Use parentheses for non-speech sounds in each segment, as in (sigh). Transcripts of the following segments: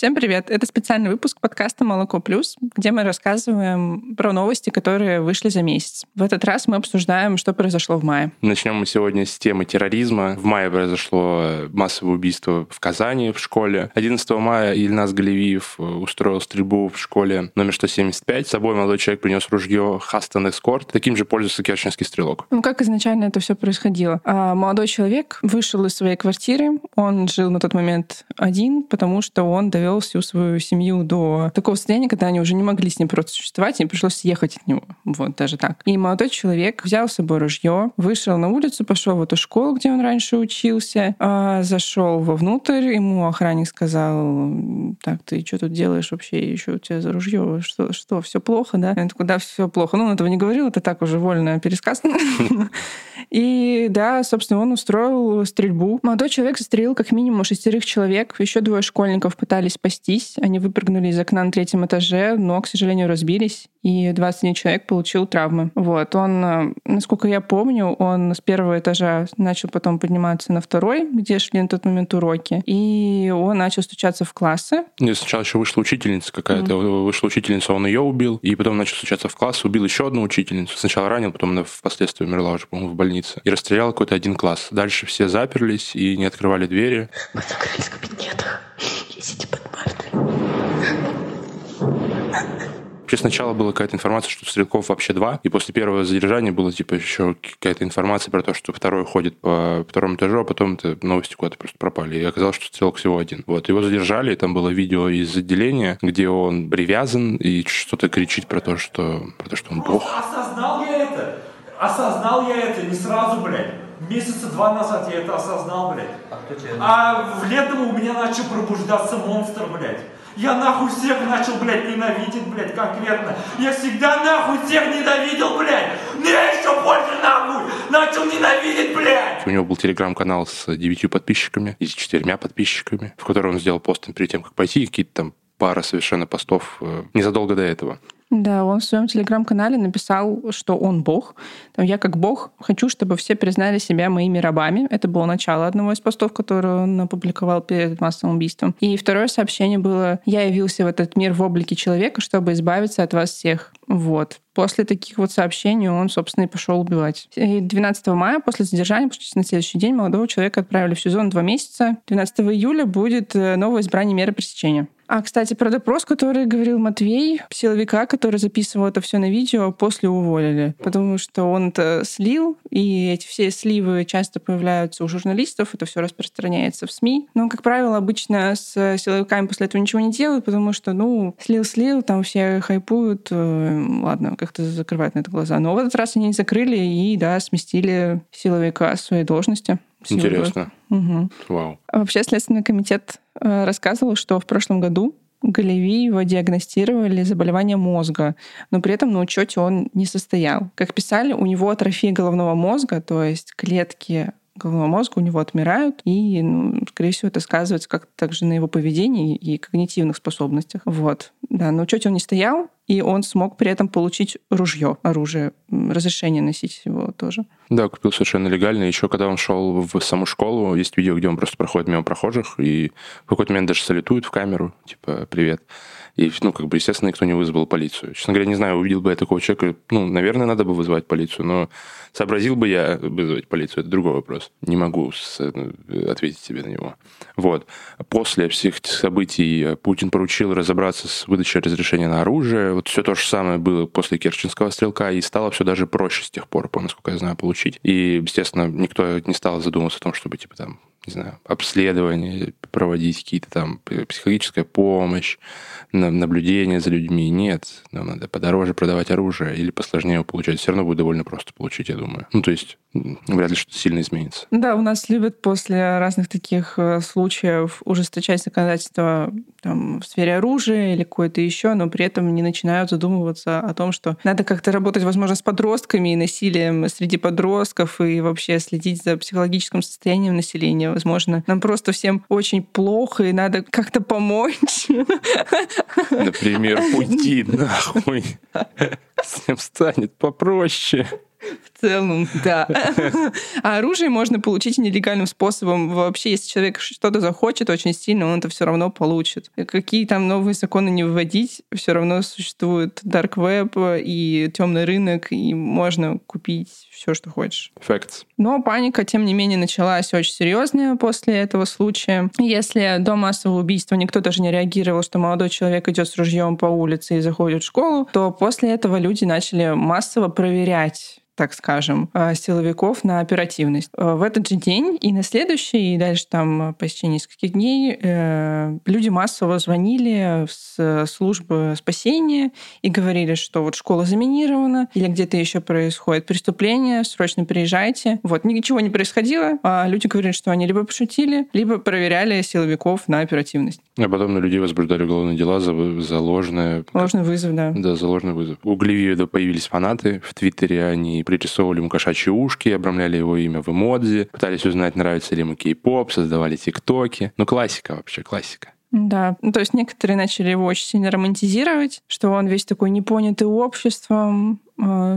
Всем привет! Это специальный выпуск подкаста «Молоко плюс», где мы рассказываем про новости, которые вышли за месяц. В этот раз мы обсуждаем, что произошло в мае. Начнем мы сегодня с темы терроризма. В мае произошло массовое убийство в Казани в школе. 11 мая Ильнас Галевиев устроил стрельбу в школе номер 175. С собой молодой человек принес ружье Хастон Эскорт. Таким же пользуется керченский стрелок. Ну, как изначально это все происходило? А, молодой человек вышел из своей квартиры. Он жил на тот момент один, потому что он довел довел всю свою семью до такого состояния, когда они уже не могли с ним просто существовать, им пришлось съехать от него. Вот, даже так. И молодой человек взял с собой ружье, вышел на улицу, пошел в эту школу, где он раньше учился, а, зашел вовнутрь, ему охранник сказал, так, ты что тут делаешь вообще, еще у тебя за ружье, что, что, все плохо, да? Он такой, да, все плохо. Ну, он этого не говорил, это так уже вольно пересказ. (laughs) И да, собственно, он устроил стрельбу. Молодой человек застрелил как минимум шестерых человек. Еще двое школьников пытались спастись. Они выпрыгнули из окна на третьем этаже, но, к сожалению, разбились и 21 человек получил травмы. Вот. Он, э, насколько я помню, он с первого этажа начал потом подниматься на второй, где шли на тот момент уроки, и он начал стучаться в классы. Нет, сначала еще вышла учительница какая-то. Mm. Вышла учительница, он ее убил, и потом начал стучаться в класс, убил еще одну учительницу. Сначала ранил, потом она впоследствии умерла уже, по-моему, в больнице. И расстрелял какой-то один класс. Дальше все заперлись и не открывали двери. Мы закрылись в кабинетах. Сидите под партой. Вообще сначала была какая-то информация, что стрелков вообще два, и после первого задержания было типа еще какая-то информация про то, что второй ходит по второму этажу, а потом это новости куда-то просто пропали. И оказалось, что стрелок всего один. Вот, его задержали, и там было видео из отделения, где он привязан и что-то кричит про то, что, про то, что он бог. Осознал я это! Осознал я это не сразу, блядь. Месяца два назад я это осознал, блядь. А, кто тебе... а в летом у меня начал пробуждаться монстр, блядь. Я нахуй всех начал, блядь, ненавидеть, блядь, конкретно. Я всегда нахуй всех ненавидел, блядь. Но я еще больше нахуй начал ненавидеть, блядь. У него был телеграм-канал с девятью подписчиками и с четырьмя подписчиками, в котором он сделал пост перед тем, как пойти, какие-то там пара совершенно постов э, незадолго до этого. Да, он в своем телеграм-канале написал, что он бог. Там, я как бог хочу, чтобы все признали себя моими рабами. Это было начало одного из постов, который он опубликовал перед массовым убийством. И второе сообщение было, я явился в этот мир в облике человека, чтобы избавиться от вас всех. Вот. После таких вот сообщений он, собственно, и пошел убивать. И 12 мая, после задержания, на следующий день, молодого человека отправили в СИЗО на два месяца. 12 июля будет э, новое избрание меры пресечения. А, кстати, про допрос, который говорил Матвей, силовика, который записывал это все на видео, после уволили. Потому что он это слил, и эти все сливы часто появляются у журналистов, это все распространяется в СМИ. Но, как правило, обычно с силовиками после этого ничего не делают, потому что, ну, слил-слил, там все хайпуют, э, ладно, как-то закрывают на это глаза. Но в этот раз они не закрыли и, да, сместили силовика с своей должности. Интересно. Угу. Вау. Вообще Следственный комитет э, рассказывал, что в прошлом году Галевиева диагностировали заболевание мозга, но при этом на учете он не состоял. Как писали, у него атрофия головного мозга, то есть клетки головного мозга у него отмирают, и, ну, скорее всего, это сказывается как-то также на его поведении и когнитивных способностях. Вот. Да, на учете он не стоял, и он смог при этом получить ружье, оружие, разрешение носить его тоже. Да, купил совершенно легально. Еще когда он шел в саму школу, есть видео, где он просто проходит мимо прохожих и в какой-то момент даже салютует в камеру, типа «Привет». И, ну, как бы, естественно, никто не вызвал полицию. Честно говоря, не знаю, увидел бы я такого человека, ну, наверное, надо бы вызывать полицию, но сообразил бы я вызвать полицию, это другой вопрос. Не могу с, ну, ответить себе на него. Вот. После всех событий Путин поручил разобраться с выдачей разрешения на оружие. Вот все то же самое было после Керченского стрелка, и стало все даже проще с тех пор, по насколько я знаю, получить. И, естественно, никто не стал задумываться о том, чтобы, типа, там, не знаю, обследования проводить, какие-то там психологическая помощь, наблюдение за людьми. Нет, нам надо подороже продавать оружие или посложнее его получать. Все равно будет довольно просто получить, я думаю. Ну, то есть вряд ли что-то сильно изменится. Да, у нас любят после разных таких э, случаев ужесточать законодательство там, в сфере оружия или какое-то еще, но при этом не начинают задумываться о том, что надо как-то работать, возможно, с подростками и насилием среди подростков и вообще следить за психологическим состоянием населения. Возможно, нам просто всем очень плохо и надо как-то помочь. Например, уйти (laughs) нахуй. (laughs) Всем станет попроще. Целом, да. (laughs) А оружие можно получить нелегальным способом. Вообще, если человек что-то захочет очень сильно, он это все равно получит. Какие там новые законы не выводить, все равно существует dark web и темный рынок, и можно купить все, что хочешь. Facts. Но паника, тем не менее, началась очень серьезная после этого случая. Если до массового убийства никто даже не реагировал, что молодой человек идет с ружьем по улице и заходит в школу, то после этого люди начали массово проверять так скажем, э, силовиков на оперативность. Э, в этот же день и на следующий, и дальше там почти нескольких дней э, люди массово звонили с службы спасения и говорили, что вот школа заминирована или где-то еще происходит преступление, срочно приезжайте. Вот, ничего не происходило, а люди говорили, что они либо пошутили, либо проверяли силовиков на оперативность. А потом на людей возбуждали уголовные дела за, за ложное... Ложный вызов, да. Да, за ложный вызов. У Гливиеда появились фанаты в Твиттере, они пририсовывали ему кошачьи ушки, обрамляли его имя в эмодзи, пытались узнать, нравится ли ему кей-поп, создавали тиктоки. Ну, классика вообще, классика. Да, ну, то есть некоторые начали его очень сильно романтизировать, что он весь такой непонятый обществом,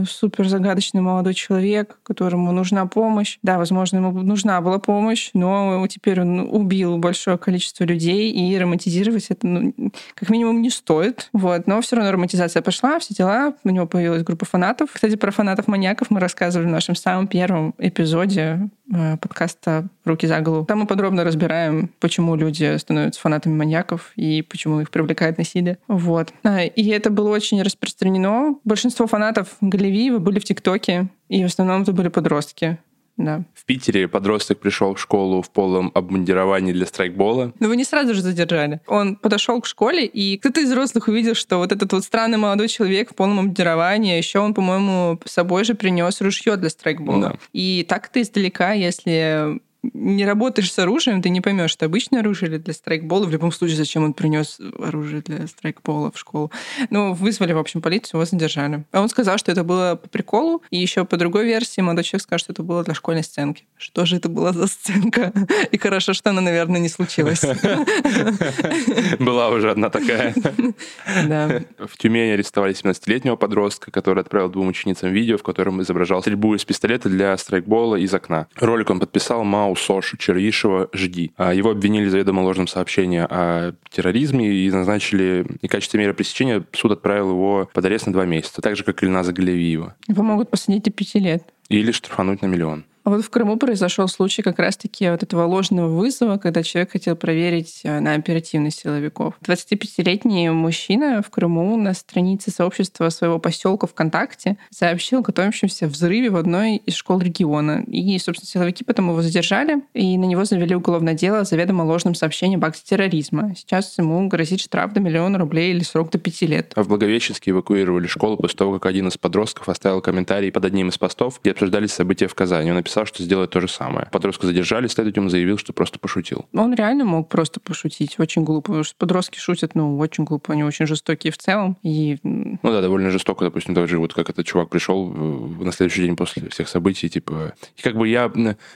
супер загадочный молодой человек, которому нужна помощь. Да, возможно, ему нужна была помощь, но теперь он убил большое количество людей, и романтизировать это, ну, как минимум, не стоит. Вот. Но все равно романтизация пошла, все дела, у него появилась группа фанатов. Кстати, про фанатов-маньяков мы рассказывали в нашем самом первом эпизоде э, подкаста «Руки за голову». Там мы подробно разбираем, почему люди становятся фанатами маньяков и почему их привлекает насилие. Вот. А, и это было очень распространено. Большинство фанатов Галевиева были в ТикТоке, и в основном это были подростки. Да. В Питере подросток пришел в школу в полном обмундировании для страйкбола. Но вы не сразу же задержали. Он подошел к школе, и кто-то из взрослых увидел, что вот этот вот странный молодой человек в полном обмундировании, еще он, по-моему, с собой же принес ружье для страйкбола. Да. И так-то издалека, если не работаешь с оружием, ты не поймешь, это обычное оружие или для страйкбола. В любом случае, зачем он принес оружие для страйкбола в школу. Ну, вызвали, в общем, полицию, его задержали. А он сказал, что это было по приколу, и еще по другой версии молодой человек сказал, что это было для школьной сценки. Что же это была за сценка? (laughs) И хорошо, что она, наверное, не случилась. (laughs) Была уже одна такая. (laughs) В Тюмени арестовали 17-летнего подростка, который отправил двум ученицам видео, в котором изображал стрельбу из пистолета для страйкбола из окна. Ролик он подписал Мау Сош Червишева «Жди». А его обвинили заведомо ложном сообщении о терроризме и назначили в качестве меры пресечения суд отправил его под арест на два месяца, так же, как и Ильназа Галевиева. Его могут посадить до пяти лет. Или штрафануть на миллион. А вот в Крыму произошел случай как раз-таки вот этого ложного вызова, когда человек хотел проверить э, на оперативность силовиков. 25-летний мужчина в Крыму на странице сообщества своего поселка ВКонтакте сообщил о готовящемся взрыве в одной из школ региона. И, собственно, силовики потом его задержали, и на него завели уголовное дело за ведомо ложным сообщением об акте терроризма. Сейчас ему грозит штраф до миллиона рублей или срок до пяти лет. А в Благовещенске эвакуировали школу после того, как один из подростков оставил комментарий под одним из постов, где обсуждались события в Казани. Он написал написал, что сделает то же самое. Подростка задержали, следователь заявил, что просто пошутил. Он реально мог просто пошутить. Очень глупо. Потому что подростки шутят, ну, очень глупо. Они очень жестокие в целом. И... Ну да, довольно жестоко. Допустим, даже вот как этот чувак пришел на следующий день после всех событий, типа... И как бы я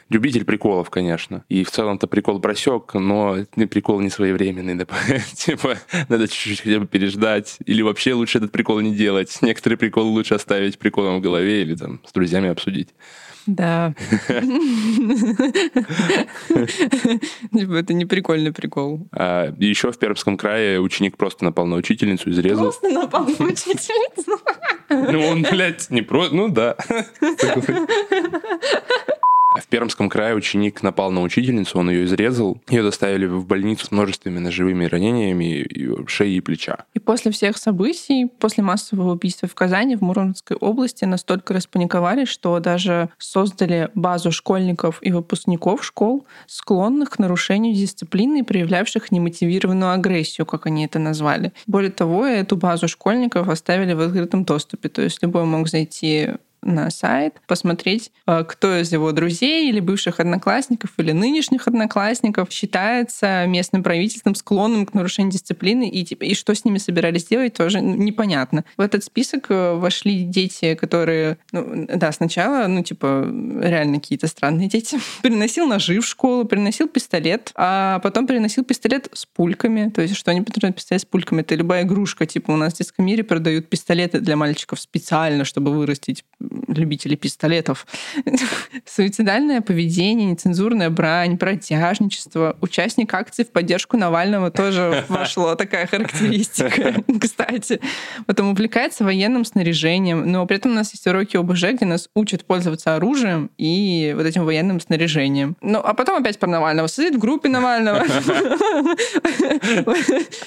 любитель приколов, конечно. И в целом-то прикол просек, но прикол не своевременный. Да, (laughs) типа, надо чуть-чуть хотя бы переждать. Или вообще лучше этот прикол не делать. Некоторые приколы лучше оставить приколом в голове или там с друзьями обсудить. Да. Типа, это не прикольный прикол. А, еще в Пермском крае ученик просто напал на учительницу, изрезал. Просто напал на учительницу? Ну, он, блядь, не просто... Ну, да. (laughs) В Пермском крае ученик напал на учительницу, он ее изрезал. Ее доставили в больницу с множественными ножевыми ранениями шеи и плеча. И после всех событий, после массового убийства в Казани, в Мурманской области, настолько распаниковали, что даже создали базу школьников и выпускников школ, склонных к нарушению дисциплины и проявлявших немотивированную агрессию, как они это назвали. Более того, эту базу школьников оставили в открытом доступе. То есть любой мог зайти на сайт, посмотреть, э, кто из его друзей или бывших одноклассников или нынешних одноклассников считается местным правительством склонным к нарушению дисциплины и, типа, и что с ними собирались делать, тоже непонятно. В этот список э, вошли дети, которые, ну, да, сначала, ну, типа, реально какие-то странные дети. (laughs) Приносил ножи в школу, приносил пистолет, а потом приносил пистолет с пульками. То есть, что они подразумевают пистолет с пульками? Это любая игрушка. Типа, у нас в детском мире продают пистолеты для мальчиков специально, чтобы вырастить любители пистолетов. (laughs) Суицидальное поведение, нецензурная брань, протяжничество. Участник акции в поддержку Навального тоже (laughs) вошло такая характеристика, (laughs) кстати. Потом увлекается военным снаряжением, но при этом у нас есть уроки ОБЖ, где нас учат пользоваться оружием и вот этим военным снаряжением. Ну, а потом опять про Навального. Сидит в группе Навального,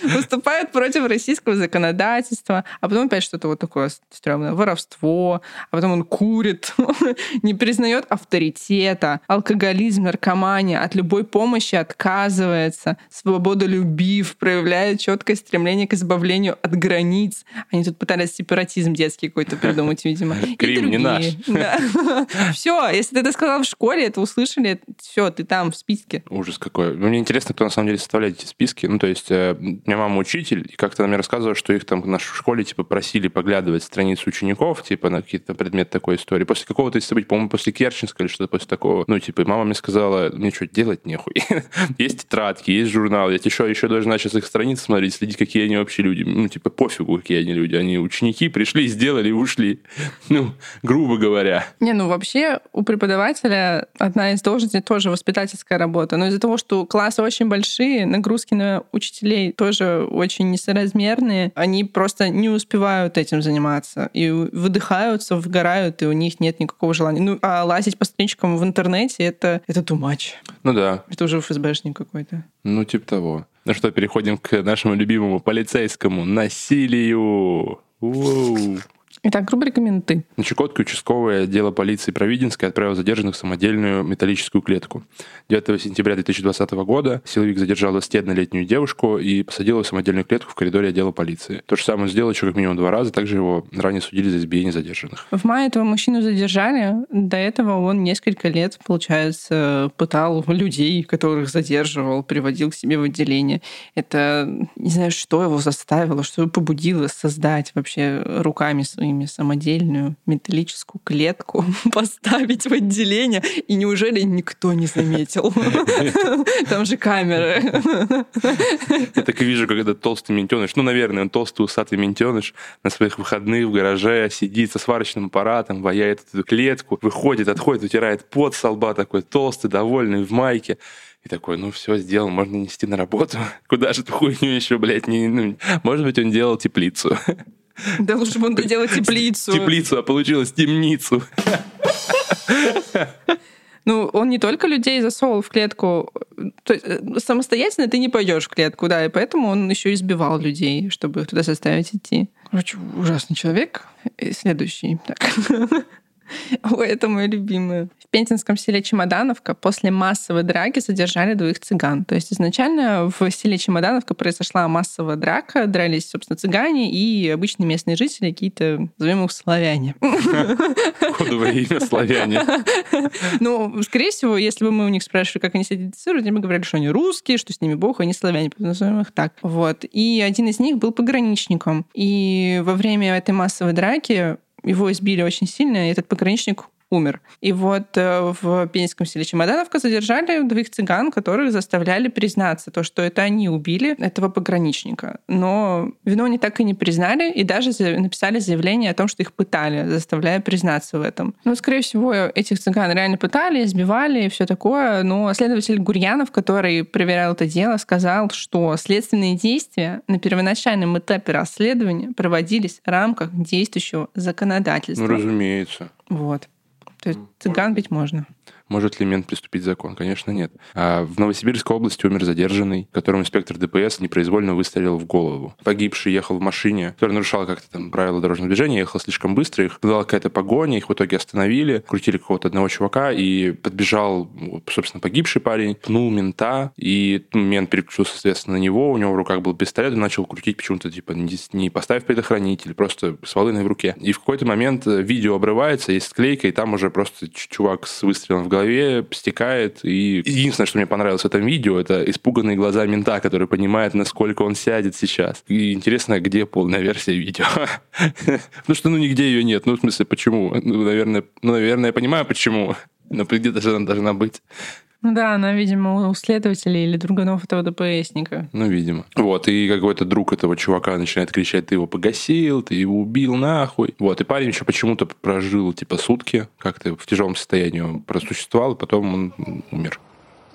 выступает против российского законодательства, а потом опять что-то вот такое стрёмное. Воровство, а потом он курит, (laughs) не признает авторитета, алкоголизм, наркомания, от любой помощи отказывается, свободолюбив, проявляет четкое стремление к избавлению от границ. Они тут пытались сепаратизм детский какой-то придумать, видимо. Крим не наш. (laughs) Все, если ты это сказал в школе, это услышали, все, ты там в списке. Ужас какой. Ну, мне интересно, кто на самом деле составляет эти списки. Ну, то есть, э, у меня мама учитель, и как-то она мне рассказывала, что их там в нашей школе, типа, просили поглядывать страницы учеников, типа, на какие-то предметы такой истории. После какого-то, если быть, по-моему, после Керченска или что-то после такого. Ну, типа, мама мне сказала, мне что, делать нехуй. (laughs) есть тетрадки, есть журнал, я еще, еще должна сейчас их страницы смотреть, следить, какие они вообще люди. Ну, типа, пофигу, какие они люди. Они ученики, пришли, сделали ушли. Ну, грубо говоря. Не, ну, вообще, у преподавателя одна из должностей тоже воспитательская работа. Но из-за того, что классы очень большие, нагрузки на учителей тоже очень несоразмерные, они просто не успевают этим заниматься. И выдыхаются, вгорают, и у них нет никакого желания. Ну, а лазить по страничкам в интернете — это, это too much. Ну да. Это уже ФСБшник какой-то. Ну, типа того. Ну что, переходим к нашему любимому полицейскому насилию. Воу. Итак, рубрика «Менты». На Чукотке участковое отдела полиции Провиденской отправил задержанных в самодельную металлическую клетку. 9 сентября 2020 года силовик задержал 21-летнюю девушку и посадил ее в самодельную клетку в коридоре отдела полиции. То же самое сделал еще как минимум два раза, также его ранее судили за избиение задержанных. В мае этого мужчину задержали. До этого он несколько лет, получается, пытал людей, которых задерживал, приводил к себе в отделение. Это, не знаю, что его заставило, что его побудило создать вообще руками своими самодельную металлическую клетку (laughs) поставить в отделение, и неужели никто не заметил? (laughs) Там же камеры. Я так и вижу, как этот толстый ментеныш, ну, наверное, он толстый усатый ментеныш на своих выходных в гараже сидит со сварочным аппаратом, ваяет эту клетку, выходит, отходит, утирает пот со лба такой толстый, довольный, в майке. И такой, ну все, сделал, можно нести на работу. (laughs) Куда же эту хуйню еще, блядь, не... Ну, может быть, он делал теплицу. Да лучше бы он доделал теплицу. Теплицу, а получилось темницу. Ну, он не только людей засовывал в клетку, то есть э, самостоятельно ты не пойдешь в клетку, да, и поэтому он еще избивал людей, чтобы их туда заставить идти. Короче, ужасный человек. И следующий. Так. (laughs) Ой, это мой любимый. В пензенском селе Чемодановка после массовой драки задержали двоих цыган. То есть изначально в селе Чемодановка произошла массовая драка, дрались, собственно, цыгане и обычные местные жители, какие-то, назовем их, славяне. (laughs) Кодовое имя славяне. (laughs) Ну, скорее всего, если бы мы у них спрашивали, как они себя идентифицируют, они бы говорили, что они русские, что с ними бог, они славяне, назовем их так. Вот. И один из них был пограничником. И во время этой массовой драки его избили очень сильно, и этот пограничник умер. И вот э, в Пензенском селе Чемодановка задержали двоих цыган, которых заставляли признаться, то, что это они убили этого пограничника. Но вину они так и не признали, и даже написали заявление о том, что их пытали, заставляя признаться в этом. Ну, скорее всего, этих цыган реально пытали, избивали и все такое, но следователь Гурьянов, который проверял это дело, сказал, что следственные действия на первоначальном этапе расследования проводились в рамках действующего законодательства. Ну, разумеется. Вот. То есть цыган бить можно. Может ли мент приступить закон? Конечно, нет. А в Новосибирской области умер задержанный, которому инспектор ДПС непроизвольно выстрелил в голову. Погибший ехал в машине, которая нарушала как-то там правила дорожного движения, ехал слишком быстро, их была какая-то погоня, их в итоге остановили, крутили какого-то одного чувака, и подбежал, собственно, погибший парень, пнул мента, и мент переключился, соответственно, на него, у него в руках был пистолет, и начал крутить почему-то, типа, не поставив предохранитель, просто с волыной в руке. И в какой-то момент видео обрывается, есть склейка, и там уже просто чувак с выстрелом в голове голове стекает. И единственное, что мне понравилось в этом видео, это испуганные глаза мента, который понимает, насколько он сядет сейчас. И интересно, где полная версия видео. Потому (laughs) что, ну, нигде ее нет. Ну, в смысле, почему? Ну, наверное, ну, наверное, я понимаю, почему. Но где-то же она должна быть. Ну да, она, видимо, у следователей или друганов этого ДПСника. Ну, видимо. Вот, и какой-то друг этого чувака начинает кричать, ты его погасил, ты его убил нахуй. Вот, и парень еще почему-то прожил, типа, сутки, как-то в тяжелом состоянии он просуществовал, и потом он умер.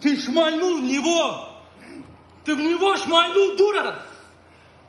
Ты шмальнул в него! Ты в него шмальнул, дура!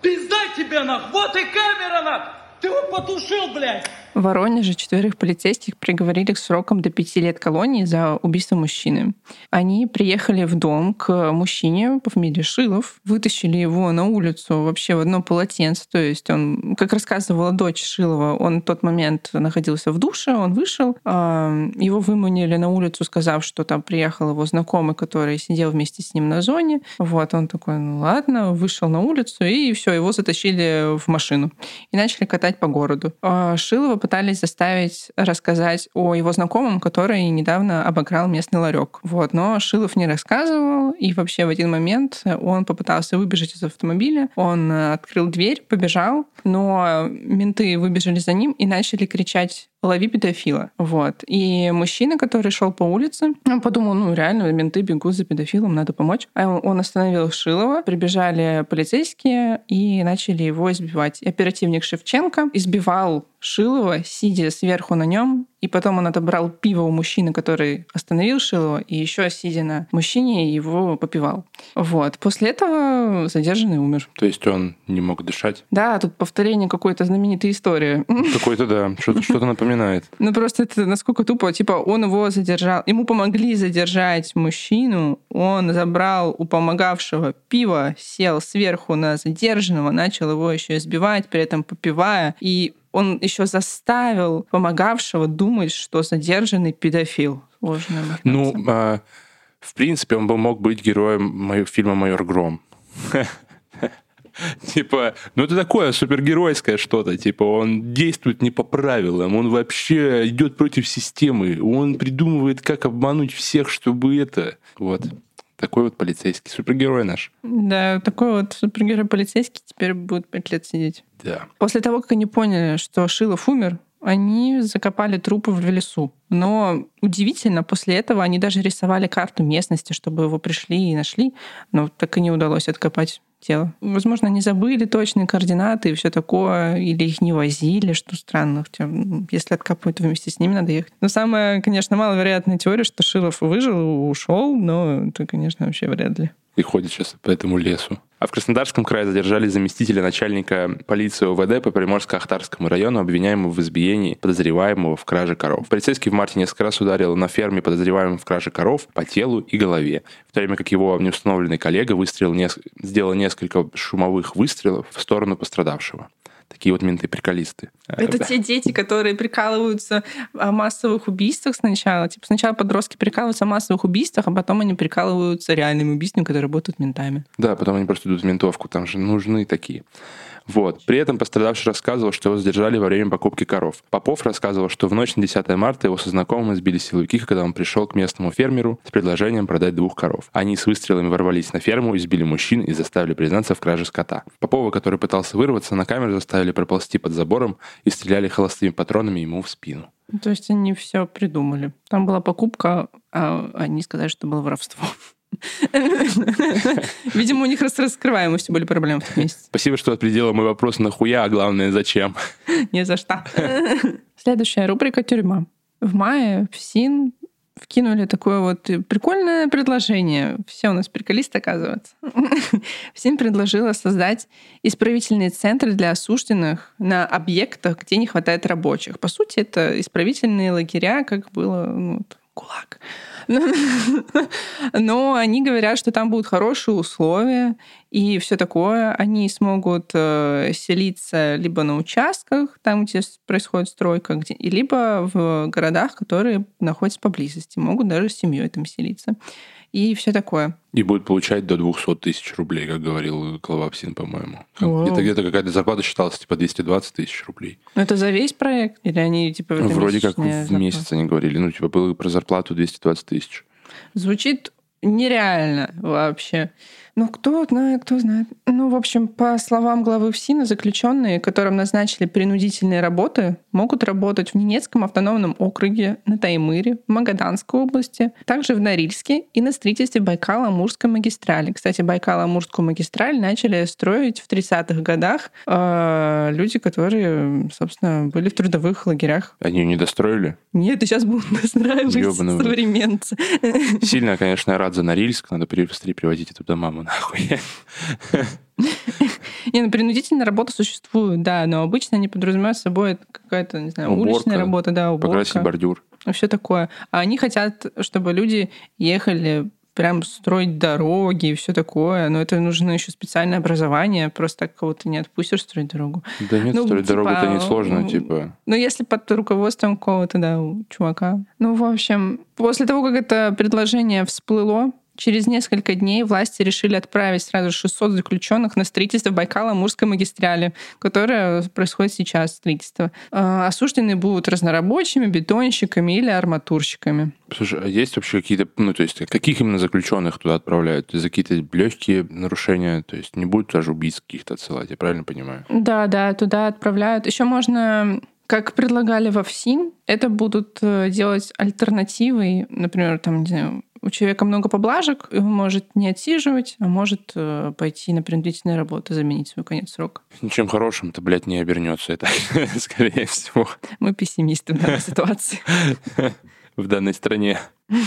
Пизда тебе, нах! Вот и камера, нах! Ты его потушил, блядь! В Воронеже четверых полицейских приговорили к срокам до пяти лет колонии за убийство мужчины. Они приехали в дом к мужчине по фамилии Шилов, вытащили его на улицу вообще в одно полотенце. То есть он, как рассказывала дочь Шилова, он в тот момент находился в душе, он вышел, а, его выманили на улицу, сказав, что там приехал его знакомый, который сидел вместе с ним на зоне. Вот он такой, ну ладно, вышел на улицу, и все, его затащили в машину и начали катать по городу. А Шилова пытались заставить рассказать о его знакомом, который недавно обыграл местный ларек. Вот. Но Шилов не рассказывал, и вообще в один момент он попытался выбежать из автомобиля, он открыл дверь, побежал, но менты выбежали за ним и начали кричать лови педофила. Вот. И мужчина, который шел по улице, он подумал, ну реально, менты бегут за педофилом, надо помочь. А он остановил Шилова, прибежали полицейские и начали его избивать. Оперативник Шевченко избивал Шилова, сидя сверху на нем, и потом он отобрал пиво у мужчины, который остановил Шилова, и еще сидя на мужчине его попивал. Вот. После этого задержанный умер. То есть он не мог дышать? Да, тут повторение какой-то знаменитой истории. Какой-то, да, что-то, что-то напоминает. (laughs) Ну просто это насколько тупо. Типа он его задержал, ему помогли задержать мужчину, он забрал у помогавшего пиво, сел сверху на задержанного, начал его еще избивать, при этом попивая, и он еще заставил помогавшего думать, что задержанный педофил. Ну, а, в принципе, он бы мог быть героем фильма «Майор Гром». (laughs) Типа, ну это такое супергеройское что-то. Типа, он действует не по правилам, он вообще идет против системы, он придумывает, как обмануть всех, чтобы это. Вот. Такой вот полицейский. Супергерой наш. Да, такой вот супергерой полицейский теперь будет пять лет сидеть. Да. После того, как они поняли, что Шилов умер, они закопали трупы в лесу. Но удивительно, после этого они даже рисовали карту местности, чтобы его пришли и нашли, но так и не удалось откопать тело. Возможно, они забыли точные координаты и все такое, или их не возили, что странно. Хотя, если откапывают вместе с ними, надо ехать. Но самая, конечно, маловероятная теория, что Шилов выжил ушел, но это, конечно, вообще вряд ли и ходит сейчас по этому лесу. А в Краснодарском крае задержали заместителя начальника полиции ОВД по Приморско-Ахтарскому району, обвиняемого в избиении подозреваемого в краже коров. Полицейский в марте несколько раз ударил на ферме подозреваемого в краже коров по телу и голове, в то время как его неустановленный коллега выстрелил, сделал несколько шумовых выстрелов в сторону пострадавшего такие вот менты-приколисты. Это те дети, которые прикалываются о массовых убийствах сначала. Типа сначала подростки прикалываются о массовых убийствах, а потом они прикалываются реальными убийствами, которые работают ментами. Да, потом они просто идут в ментовку, там же нужны такие. Вот. При этом пострадавший рассказывал, что его задержали во время покупки коров. Попов рассказывал, что в ночь на 10 марта его со знакомым избили силовики, когда он пришел к местному фермеру с предложением продать двух коров. Они с выстрелами ворвались на ферму, избили мужчин и заставили признаться в краже скота. Попова, который пытался вырваться, на камеру заставили проползти под забором и стреляли холостыми патронами ему в спину. То есть они все придумали. Там была покупка, а они сказали, что было воровство. Видимо, у них с раскрываемостью были проблемы в месяц. Спасибо, что определила мой вопрос нахуя, а главное, зачем. Не за что. Следующая рубрика «Тюрьма». В мае в СИН вкинули такое вот прикольное предложение. Все у нас приколисты, оказывается. СИН предложила создать исправительные центры для осужденных на объектах, где не хватает рабочих. По сути, это исправительные лагеря, как было ну, ГУЛАГ. (laughs) Но они говорят, что там будут хорошие условия и все такое. Они смогут э, селиться либо на участках, там, где происходит стройка, где, либо в городах, которые находятся поблизости. Могут даже с семьей там селиться и все такое. И будет получать до 200 тысяч рублей, как говорил глава ПСИН, по-моему. Где-то где какая-то зарплата считалась, типа 220 тысяч рублей. Но это за весь проект? Или они, типа, ну, Вроде как в месяц они говорили. Ну, типа, было про зарплату 220 тысяч. Звучит нереально вообще. Ну, кто знает, кто знает. Ну, в общем, по словам главы ФСИНа, заключенные, которым назначили принудительные работы, могут работать в Ненецком автономном округе, на Таймыре, в Магаданской области, также в Норильске и на строительстве Байкала-Амурской магистрали. Кстати, Байкало-Амурскую магистраль начали строить в 30-х годах э, люди, которые, собственно, были в трудовых лагерях. Они ее не достроили? Нет, и сейчас будут достраивать Ёбаный современцы. Сильно, конечно, рад за Норильск. Надо быстрее приводить эту маму нахуй. Не, ну принудительная работа существует, да, но обычно они подразумевают собой какая-то, не знаю, Уборка, уличная работа, да, Покрасить уборка, бордюр. все такое. А они хотят, чтобы люди ехали прям строить дороги и все такое, но это нужно еще специальное образование, просто так кого-то не отпустишь строить дорогу. Да нет, Ну, строить дорогу это типа, несложно, типа. Ну, если под руководством какого-то, да, у чувака. Ну, в общем, после того, как это предложение всплыло, через несколько дней власти решили отправить сразу 600 заключенных на строительство Байкала-Амурской магистрали, которое происходит сейчас, строительство. А, Осужденные будут разнорабочими, бетонщиками или арматурщиками. Слушай, а есть вообще какие-то, ну, то есть, каких именно заключенных туда отправляют? За какие-то легкие нарушения? То есть, не будет даже убийц каких-то отсылать, я правильно понимаю? Да, да, туда отправляют. Еще можно, как предлагали во ФСИН, это будут э, делать альтернативой, например, там, не знаю, у человека много поблажек, и он может не отсиживать, а может э, пойти на принудительные работы, заменить свой конец срока. Ничем хорошим это, блядь, не обернется. Это, (laughs) скорее всего, Мы пессимисты в данной ситуации. (laughs) в данной стране. (laughs)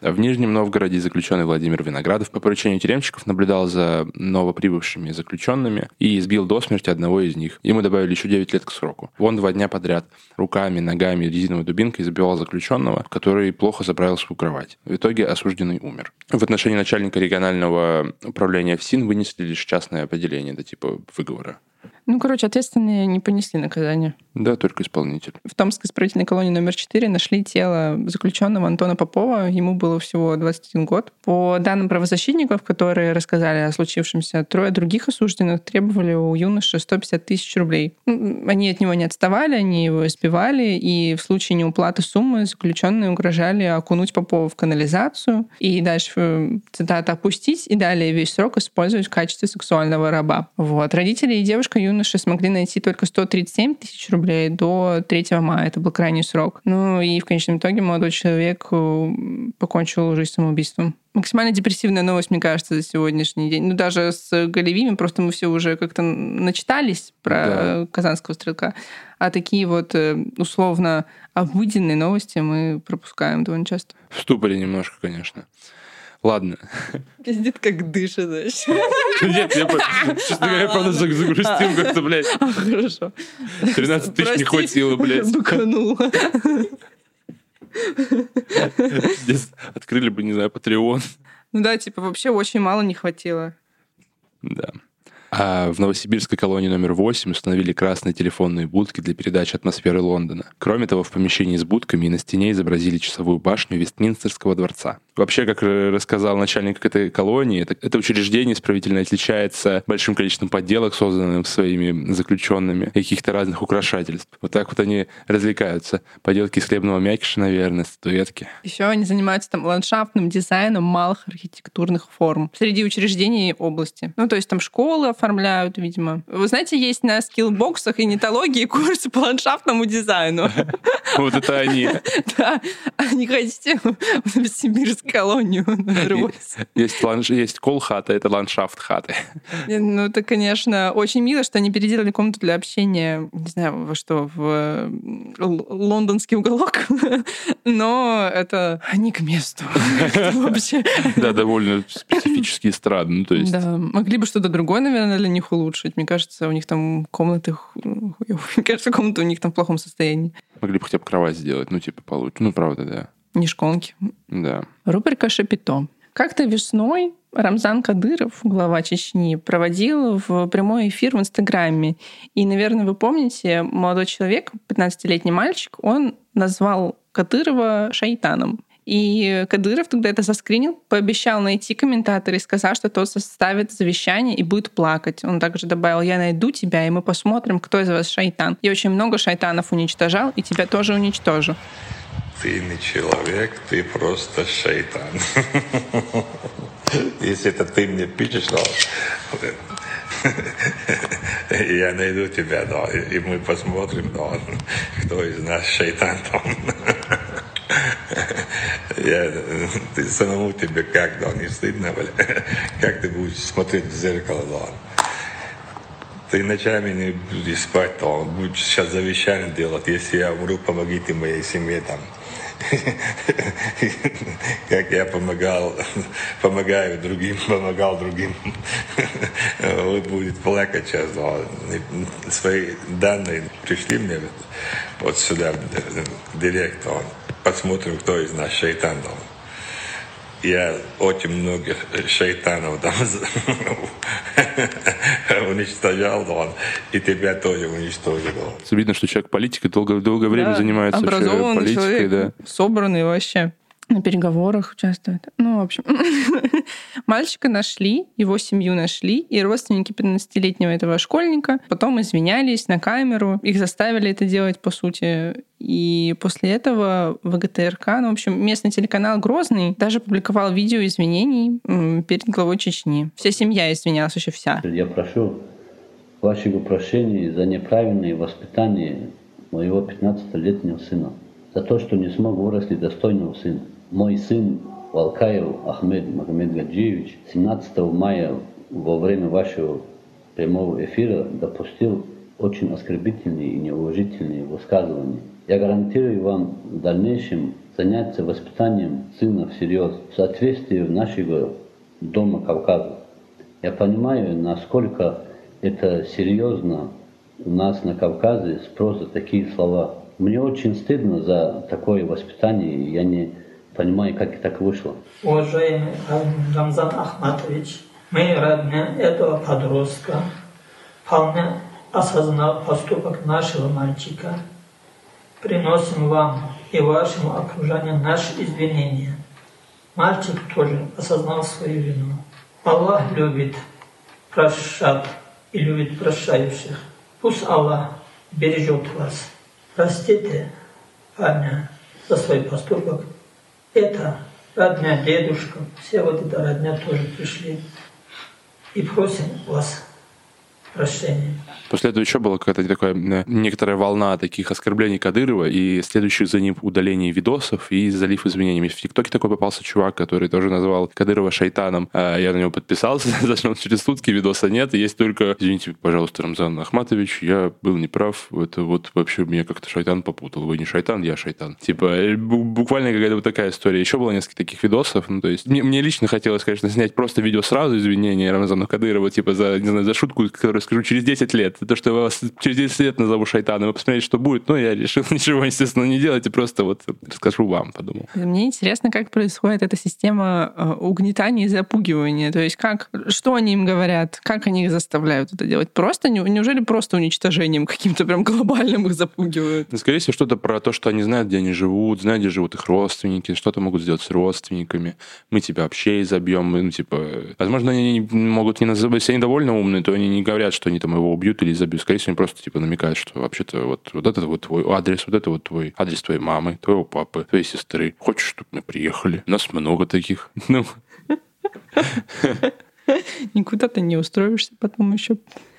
В Нижнем Новгороде заключенный Владимир Виноградов по поручению тюремщиков наблюдал за новоприбывшими заключенными и избил до смерти одного из них. Ему добавили еще 9 лет к сроку. Он два дня подряд руками, ногами, резиновой дубинкой забивал заключенного, который плохо заправил свою кровать. В итоге осужденный умер. В отношении начальника регионального управления ФСИН вынесли лишь частное определение, да типа выговора. Ну, короче, ответственные не понесли наказание. Да, только исполнитель. В Томской исправительной колонии номер 4 нашли тело заключенного Антона Попова. Ему было всего 21 год. По данным правозащитников, которые рассказали о случившемся, трое других осужденных требовали у юноши 150 тысяч рублей. М, Они от него не отставали, они его избивали, и в случае неуплаты суммы заключенные угрожали окунуть Попова в канализацию и дальше, э, цитата, «опустить и далее весь срок использовать в качестве сексуального раба». Вот. Родители и девушка юноши смогли найти только 137 тысяч рублей до 3 мая. Это был крайний срок. Ну и в конечном итоге молодой человек э, покончил жизнь самоубийством. Максимально депрессивная новость, мне кажется, за сегодняшний день. Ну, даже с Галевими, просто мы все уже как-то начитались про Да. казанского стрелка. А такие вот э, условно обыденные новости мы пропускаем довольно часто. В ступоре немножко, конечно. Ладно. Пиздит, как дышит, знаешь. Нет, я, честно говоря, правда заг- загрустил как-то, блядь. А, Хорошо. 13 тысяч не хватило, блядь. Быканула. Здесь открыли бы, не знаю, Patreon. Ну да, типа вообще очень мало не хватило. Да. А в новосибирской колонии номер 8 установили красные телефонные будки для передачи атмосферы Лондона. Кроме того, в помещении с будками и на стене изобразили часовую башню Вестминстерского дворца. Вообще, как рассказал начальник этой колонии, это, это учреждение исправительно отличается большим количеством подделок, созданных своими заключенными, каких-то разных украшательств. Вот так вот они развлекаются. Поделки из хлебного мякиша, наверное, статуэтки. Еще они занимаются там ландшафтным дизайном малых архитектурных форм среди учреждений области. Ну, то есть там школы оформляют, видимо. Вы знаете, есть на скиллбоксах и нетологии курсы по ландшафтному дизайну. (laughs) Вот это они. (laughs) Да, не хотите в Новосибирск колонию? (laughs) Есть, кол-хата, это ландшафт хаты. Ну, это, конечно, очень мило, что они переделали комнату для общения, не знаю, во что, в лондонский уголок, но это не к месту. Вообще. Да, довольно специфически то есть, Да, могли бы что-то другое, наверное, для них улучшить. Мне кажется, у них там комнаты... хуёвые. (laughs) Мне кажется, комната у них там в плохом состоянии. могли бы хотя бы кровать сделать, ну, типа, получше. Ну, правда, да. Не шконки. Да. Рубрика «Шапито». Как-то весной Рамзан Кадыров, глава Чечни, проводил в прямой эфир в Инстаграме. И, наверное, вы помните, молодой человек, 15-летний мальчик, он назвал Кадырова шайтаном. И Кадыров тогда это заскринил, пообещал найти комментатора и сказал, что тот составит завещание и будет плакать. Он также добавил, я найду тебя, и мы посмотрим, кто из вас шайтан. Я очень много шайтанов уничтожал, и тебя тоже уничтожу. Ты не человек, ты просто шайтан. (laughs) Если это ты мне пишешь, то (laughs) я найду тебя, да, и мы посмотрим, да, кто из нас шайтан там. (laughs) (laughs) Я, ты самому тебе как, да, не стыдно, бля? (laughs) Как ты будешь смотреть в зеркало, да? Ты ночами не спать, то будешь сейчас завещание делать. Если я умру, помогите моей семье там. (laughs) Как я помогал, помогаю другим, помогал другим. Вот будет плакать сейчас. Свои данные пришли мне вот сюда, в директ. Посмотрим, кто из нас шайтан. Я очень многих шайтанов там (laughs) уничтожал, он, и тебя тоже уничтожил. Видно, что человек политикой долго, долгое время Да, занимается вообще образованный политикой, человек, да. собранный вообще. На переговорах участвует. Ну, в общем. (laughs) Мальчика нашли, его семью нашли, и родственники 15-летнего этого школьника потом извинялись на камеру. Их заставили это делать, по сути. И после этого ВГТРК, ну, в общем, местный телеканал Грозный даже публиковал видео извинений перед главой Чечни. Вся семья извинялась, вообще вся. Я прошу вашего прощения за неправильное воспитание моего 15-летнего сына. За то, что не смог вырастить достойного сына. Мой сын Валкаев Ахмед Магомед Гаджиевич 17 мая во время вашего прямого эфира допустил очень оскорбительные и неуважительные высказывания. Я гарантирую вам в дальнейшем заняться воспитанием сына всерьез в соответствии нашего дома Кавказа. Я понимаю, насколько это серьезно у нас на Кавказе спрос за такие слова. Мне очень стыдно за такое воспитание, я не понимаю, как так вышло. Уважаемый Рамзан Ахматович, мы родня этого подростка, вполне осознав поступок нашего мальчика, приносим вам и вашему окружению наши извинения. Мальчик тоже осознал свою вину. Аллах любит прощать и любит прощающих. Пусть Аллах бережет вас. Простите парня за свой поступок. Это родня дедушка, все вот это родня тоже пришли. И просим вас прощения. После этого еще была какая-то такая э, некоторая волна таких оскорблений Кадырова и следующих за ним удалений видосов и залив извинениями. В ТикТоке такой попался чувак, который тоже назвал Кадырова шайтаном. А Я на него подписался, (laughs) зашел через сутки, видоса нет. Есть только, извините, пожалуйста, Рамзан Ахматович, я был неправ. Это вот вообще меня как-то шайтан попутал. Вы не шайтан, я шайтан. Типа, э, бу- буквально какая-то вот такая история. Еще было несколько таких видосов. Ну, то есть, мне, мне лично хотелось, конечно, снять просто видео сразу извинения Рамзану Кадырову, типа, за, не знаю, за шутку, которую скажу через 10 лет. То, что я вас через 10 лет назову шайтаном, вы посмотрите, что будет. Ну, я решил (laughs) ничего, естественно, не делать, и просто вот расскажу вам, подумал. Мне интересно, как происходит эта система э, угнетания и запугивания. То есть как, что они им говорят, как они их заставляют это делать. Просто, не- неужели просто уничтожением каким-то прям глобальным их запугивают? Ну, Скорее всего, что-то про то, что они знают, где они живут, знают, где живут их родственники, что-то могут сделать с родственниками. Мы тебя вообще изобьем. Ну, типа, возможно, они могут не называть, если они довольно умные, то они не говорят, что они там его убьют или изобьют. Скорее всего, они просто типа намекают, что вообще-то вот, вот это вот твой адрес, вот это вот твой адрес твоей мамы, твоего папы, твоей сестры. Хочешь, чтобы мы приехали? У нас много таких. Ну, Никуда ты не устроишься потом еще.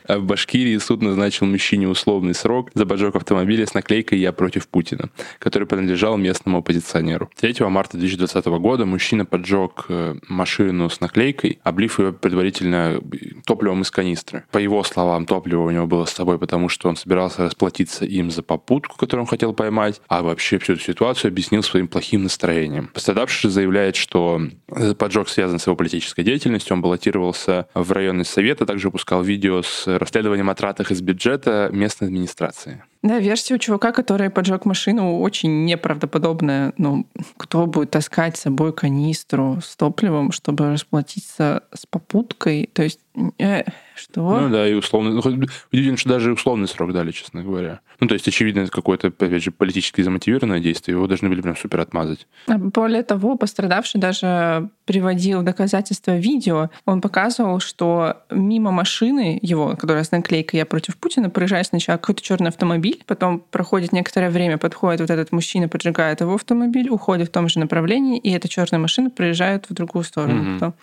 А в Башкирии суд назначил мужчине условный срок за поджог автомобиля с наклейкой «Я против Путина», который принадлежал местному оппозиционеру. 3 марта 2020 года мужчина поджег э, машину с наклейкой, облив ее предварительно топливом из канистры. По его словам, топливо у него было с собой, потому что он собирался расплатиться им за попутку, которую он хотел поймать, а вообще всю эту ситуацию объяснил своим плохим настроением. Пострадавший заявляет, что э, поджог связан с его политической деятельностью, он баллотировался в районный совет, а также выпускал видео с расследованием о тратах из бюджета местной администрации. Да, версия у чувака, который поджег машину, очень неправдоподобная. Ну, кто будет таскать с собой канистру с топливом, чтобы расплатиться с попуткой? То есть, э, Что? Ну да, и условно. ну, Удивительно, что даже условный срок дали, честно говоря. Ну, то есть, очевидно, это какое-то, опять же, политически замотивированное действие. Его должны были прям супер отмазать. А Более того, пострадавший даже приводил доказательства видео. Он показывал, что мимо машины его, которая с наклейкой «Я против Путина», проезжает сначала какой-то черный автомобиль, потом проходит некоторое время, подходит вот этот мужчина, поджигает его автомобиль, уходит в том же направлении, и эта черная машина проезжает в другую сторону. Мгм.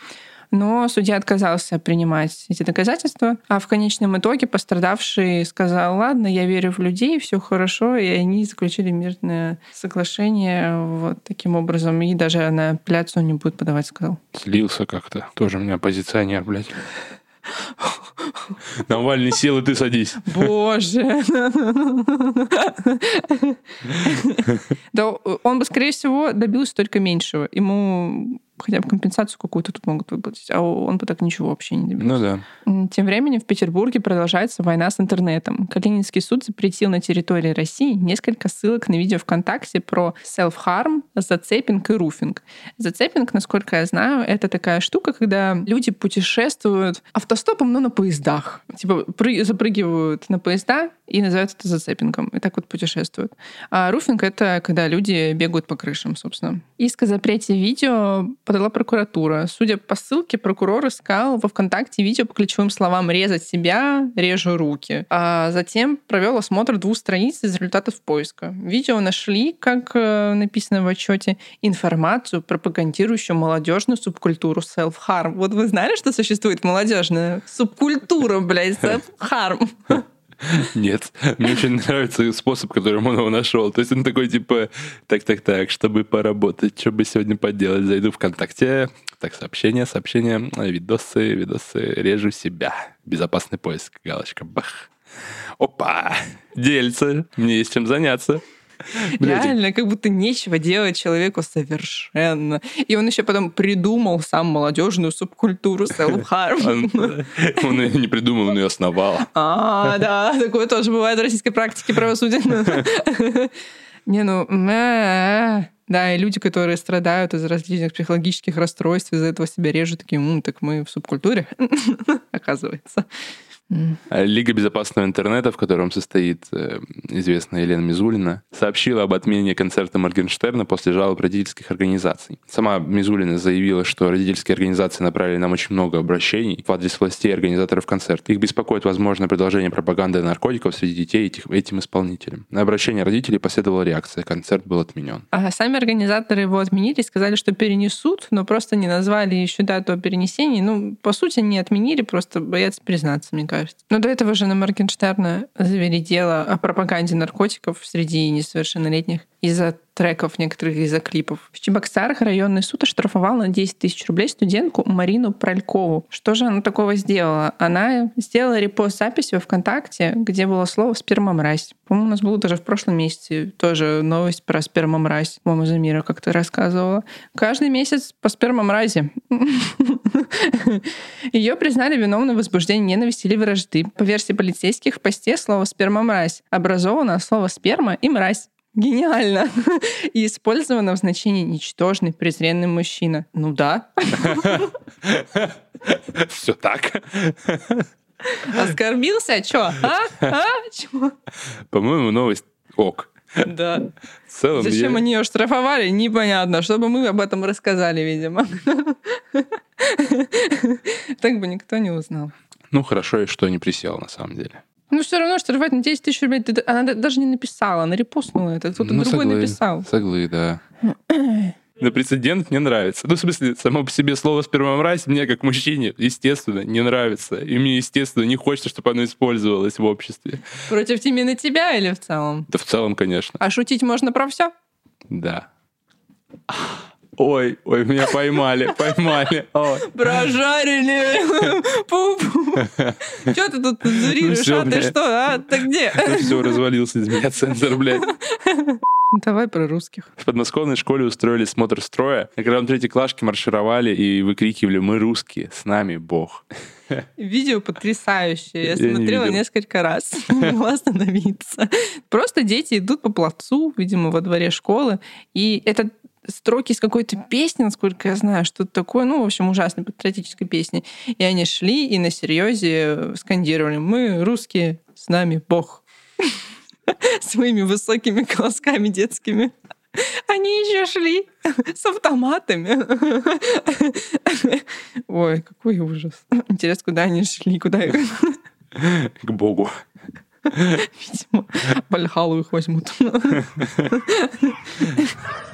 Но судья отказался принимать эти доказательства, а в конечном итоге пострадавший сказал, ладно, я верю в людей, все хорошо, и они заключили мирное соглашение вот таким образом, и даже на апелляцию не будет подавать, сказал. Слился как-то. Тоже у меня оппозиционер, блядь. Навальный сел, и ты садись. Боже. Да, он бы, скорее всего, добился только меньшего. Ему хотя бы компенсацию какую-то тут могут выплатить, а он бы так ничего вообще не добился. Ну да. Тем временем в Петербурге продолжается война с интернетом. Калининский суд запретил на территории России несколько ссылок на видео ВКонтакте про self-harm, зацепинг и руфинг. Зацепинг, насколько я знаю, это такая штука, когда люди путешествуют автостопом, но на поездах. Типа пры- запрыгивают на поезда и называют это зацепингом. И так вот путешествуют. А руфинг — это когда люди бегают по крышам, собственно. Иск о запрете видео подала прокуратура. Судя по ссылке, прокурор искал во ВКонтакте видео по ключевым словам «резать себя», «режу руки». А затем провел осмотр двух страниц из результатов поиска. Видео нашли, как э, написано в отчете, информацию, пропагандирующую молодежную субкультуру self-harm. Вот вы знали, что существует молодежная субкультура, блядь, (laughs) self-harm? (laughs) Нет. Мне очень нравится способ, которым он его нашел. То есть он такой, типа, так-так-так, чтобы поработать, что бы сегодня поделать, зайду ВКонтакте, так, сообщения, сообщения, видосы, видосы, режу себя. Безопасный поиск, галочка, бах. Опа, дельце, мне есть чем заняться. (laughs) Реально, как будто нечего делать человеку совершенно. И он еще потом придумал сам молодежную субкультуру self-harm. Он, он ее не придумал, он ее основал. (laughs) А, да, такое тоже бывает в российской практике правосудия. (laughs) Не, ну, э, да, и люди, которые страдают из различных психологических расстройств, из-за этого себя режут, такие, «М, так мы в субкультуре, оказывается. М. Лига безопасного интернета, в котором состоит э, известная Елена Мизулина, сообщила об отмене концерта Моргенштерна после жалоб родительских организаций. Сама Мизулина заявила, что родительские организации направили нам очень много обращений в адрес властей и организаторов концерта. Их беспокоит возможное продолжение пропаганды наркотиков среди детей этих, этим исполнителям. На обращение родителей последовала реакция. Концерт был отменен. А сами организаторы его отменили, сказали, что перенесут, но просто не назвали еще дату перенесения. Ну, по сути, не отменили, просто боятся признаться, мне кажется. Но до этого же на Моргенштерна завели дело о пропаганде наркотиков среди несовершеннолетних из-за треков некоторых, из-за клипов. В Чебоксарах районный суд оштрафовал на 10 тысяч рублей студентку Марину Пралькову. Что же она такого сделала? Она сделала репост записи во ВКонтакте, где было слово «спермомразь». По-моему, у нас было даже в прошлом месяце тоже новость про спермомразь. По-моему, Замира как-то рассказывала. Каждый месяц по спермомразе. Ее признали виновной в возбуждении ненависти или вражды. По версии полицейских, в посте слово «спермомразь» образовано от слова «сперма» и «мразь». Гениально. (laughs) И использовано в значении «ничтожный, презренный мужчина». Ну да. (laughs) Все так. Оскорбился? Чё? А? А? Чё? По-моему, новость ок. Да. В целом, Зачем я- они ее штрафовали, непонятно. Чтобы мы об этом рассказали, видимо. (laughs) Так бы никто не узнал. Ну, хорошо, и что не присел, на самом деле. Ну, все равно штрафовать на 10 тысяч рублей. ты- Она да- даже не написала, она репостнула это. Кто-то Ну, другой соглы- написал. Соглы, да. (clears throat) Но прецедент мне нравится. Ну, в смысле, само по себе слово «спермомразь» мне, как мужчине, естественно, не нравится. И мне, естественно, не хочется, чтобы оно использовалось в обществе. Против именно тебя или в целом? Да в целом, конечно. А шутить можно про все? Да. Ой, ой, меня поймали, поймали. Ой. Прожарили! (laughs) Че ты тут цензурируешь? Ну А ты что? А ты где? Ну все, развалился из меня цензор, блядь. Давай про русских. В подмосковной школе устроили смотр строя. И когда там третьеклашки маршировали и выкрикивали «Мы русские, с нами Бог». Видео потрясающее. Я, Я не смотрела видел. несколько раз. (laughs) Не могла остановиться. Просто дети идут по плацу, видимо, во дворе школы. И это строки из какой-то песни, насколько я знаю, что-то такое, ну, в общем, ужасной патриотической песни. И они шли и на серьезе скандировали «Мы русские, с нами Бог» (laughs) своими высокими колосками детскими. Они еще шли с автоматами. (laughs) Ой, какой ужас. Интересно, куда они шли, куда их... К Богу. Видимо, Вальхалу их возьмут. (laughs)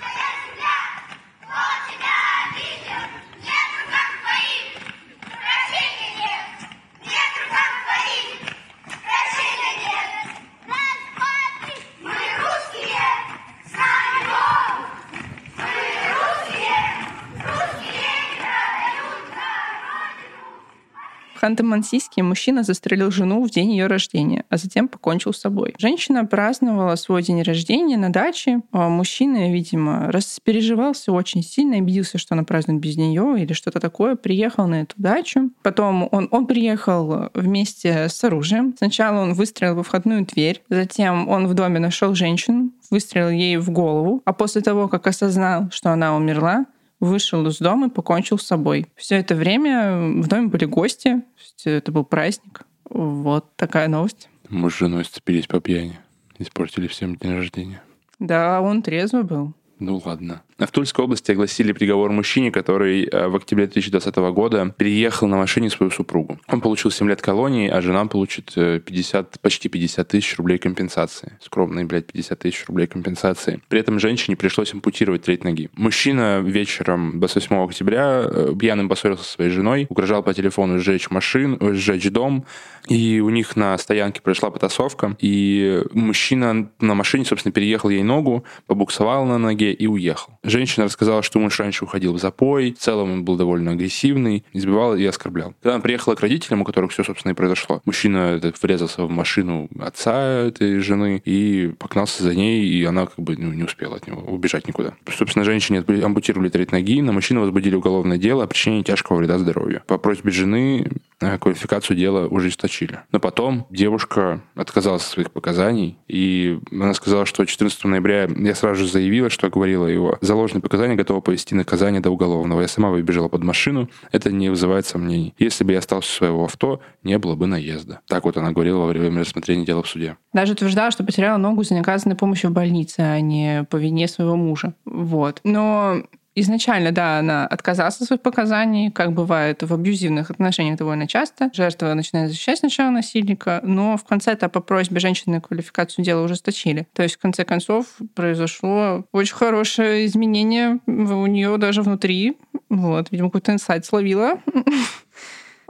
Ханты-Мансийске мужчина застрелил жену в день ее рождения, а затем покончил с собой. Женщина праздновала свой день рождения на даче. А мужчина, видимо, распереживался очень сильно, обиделся, что она празднует без нее или что-то такое. Приехал на эту дачу. Потом он, он приехал вместе с оружием. Сначала он выстрелил во входную дверь, затем он в доме нашел женщину, выстрелил ей в голову, а после того, как осознал, что она умерла, вышел из дома и покончил с собой. Все это время в доме были гости, это был праздник. Вот такая новость. Мы с женой сцепились по пьяни. Испортили всем день рождения. Да, он трезвый был. Ну ладно. В Тульской области огласили приговор мужчине, который э, в октябре 2020 года переехал на машине свою супругу. Он получил 7 лет колонии, а жена получит 50, э, почти 50 тысяч рублей компенсации. Скромные, блядь, 50 тысяч рублей компенсации. При этом женщине пришлось ампутировать треть ноги. Мужчина вечером 28 октября э, пьяным поссорился со своей женой, угрожал по телефону сжечь машину, сжечь дом, и у них на стоянке произошла потасовка, и мужчина на машине, собственно, переехал ей ногу, побуксовал на ноге и уехал. Женщина рассказала, что муж раньше уходил в запой, в целом он был довольно агрессивный, избивал и оскорблял. Когда она приехала к родителям, у которых все, собственно, и произошло, мужчина этот врезался в машину отца этой жены и погнался за ней, и она как бы ну, не успела от него убежать никуда. Собственно, женщине ампутировали треть ноги, на мужчину возбудили уголовное дело о причинении тяжкого вреда здоровью. По просьбе жены э, квалификацию дела ужесточили. Но потом девушка отказалась от своих показаний, и она сказала, что 14 ноября я сразу же заявила, что говорила его, ложные показания готова повести наказание до уголовного. Я сама выбежала под машину, это не вызывает сомнений. Если бы я остался своего авто, не было бы наезда. Так вот она говорила во время рассмотрения дела в суде. Даже утверждала, что потеряла ногу за неоказанной помощью в больнице, а не по вине своего мужа. Вот. Но Изначально, да, она отказалась от своих показаний, как бывает в абьюзивных отношениях довольно часто. Жертва начинает защищать сначала насильника, но в конце-то по просьбе женщины квалификацию дела ужесточили. То есть, в конце концов, произошло очень хорошее изменение у нее даже внутри. Вот, видимо, какой-то инсайт словила. (laughs)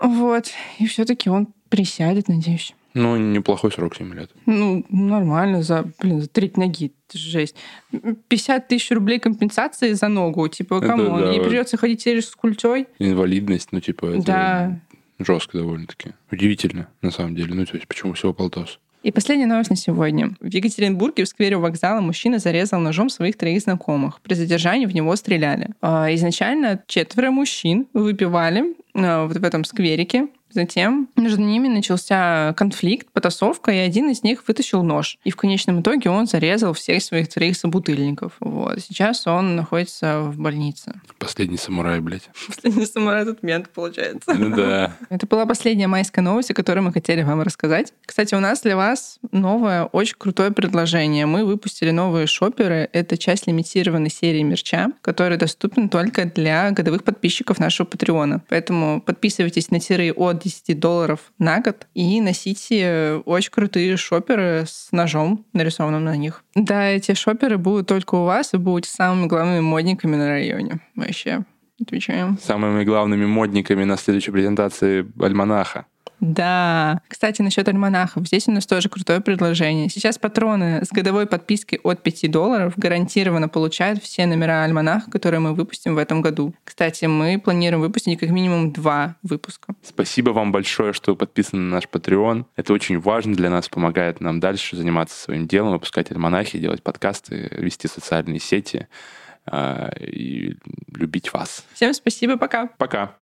Вот. И все-таки он присядет, надеюсь. Ну, неплохой срок, 7 лет. Ну, нормально, за, блин, за треть ноги. Жесть. 50 тысяч рублей компенсации за ногу. Типа, кому? Да, Ей придется ходить через с культей. Инвалидность, ну, типа, это да. жестко довольно-таки. Удивительно, на самом деле. Ну, то есть, почему всего полтос? И последняя новость на сегодня. В Екатеринбурге в сквере у вокзала мужчина зарезал ножом своих троих знакомых. При задержании в него стреляли. А, изначально четверо мужчин выпивали а, вот в этом скверике Затем между ними начался конфликт, потасовка, и один из них вытащил нож. И в конечном итоге он зарезал всех своих троих собутыльников. Вот. Сейчас он находится в больнице. Последний самурай, блядь. (laughs) Последний самурай тут мент, получается. Ну да. Это была последняя майская новость, о которой мы хотели вам рассказать. Кстати, у нас для вас новое, очень крутое предложение. Мы выпустили новые шоперы. Это часть лимитированной серии мерча, который доступен только для годовых подписчиков нашего Патреона. Поэтому подписывайтесь на тиры от 10 долларов на год и носите очень крутые шоперы с ножом, нарисованным на них. Да, эти шоперы будут только у вас и будете самыми главными модниками на районе. Вообще, отвечаем. Самыми главными модниками на следующей презентации Альманаха. Да. Кстати, насчет альманахов. Здесь у нас тоже крутое предложение. Сейчас патроны с годовой подпиской от 5 долларов гарантированно получают все номера альманаха, которые мы выпустим в этом году. Кстати, мы планируем выпустить как минимум два выпуска. Спасибо вам большое, что вы подписаны на наш Patreon. Это очень важно для нас, помогает нам дальше заниматься своим делом, выпускать альманахи, делать подкасты, вести социальные сети а, и любить вас. Всем спасибо, пока. Пока.